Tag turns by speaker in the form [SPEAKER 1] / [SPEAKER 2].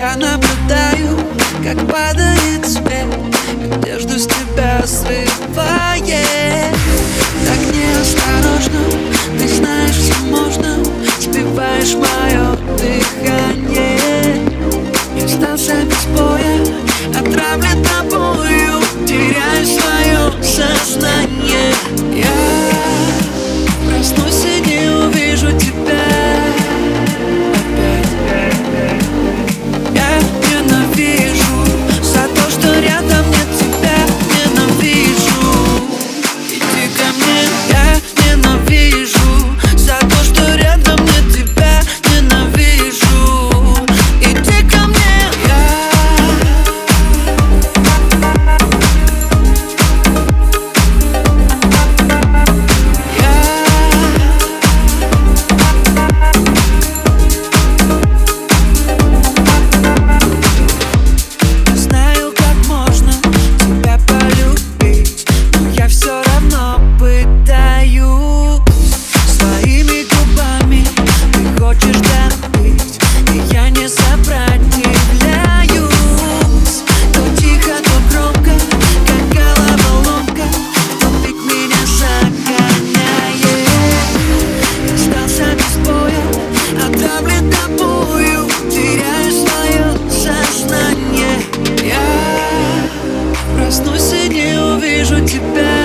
[SPEAKER 1] Я наблюдаю, как падает свет Одежду с тебя срывает. Так неосторожно, ты знаешь, все можно Сбиваешь мое дыхание. Я остался без боя, отравлен тобою Теряю свое сознание. Я to bed.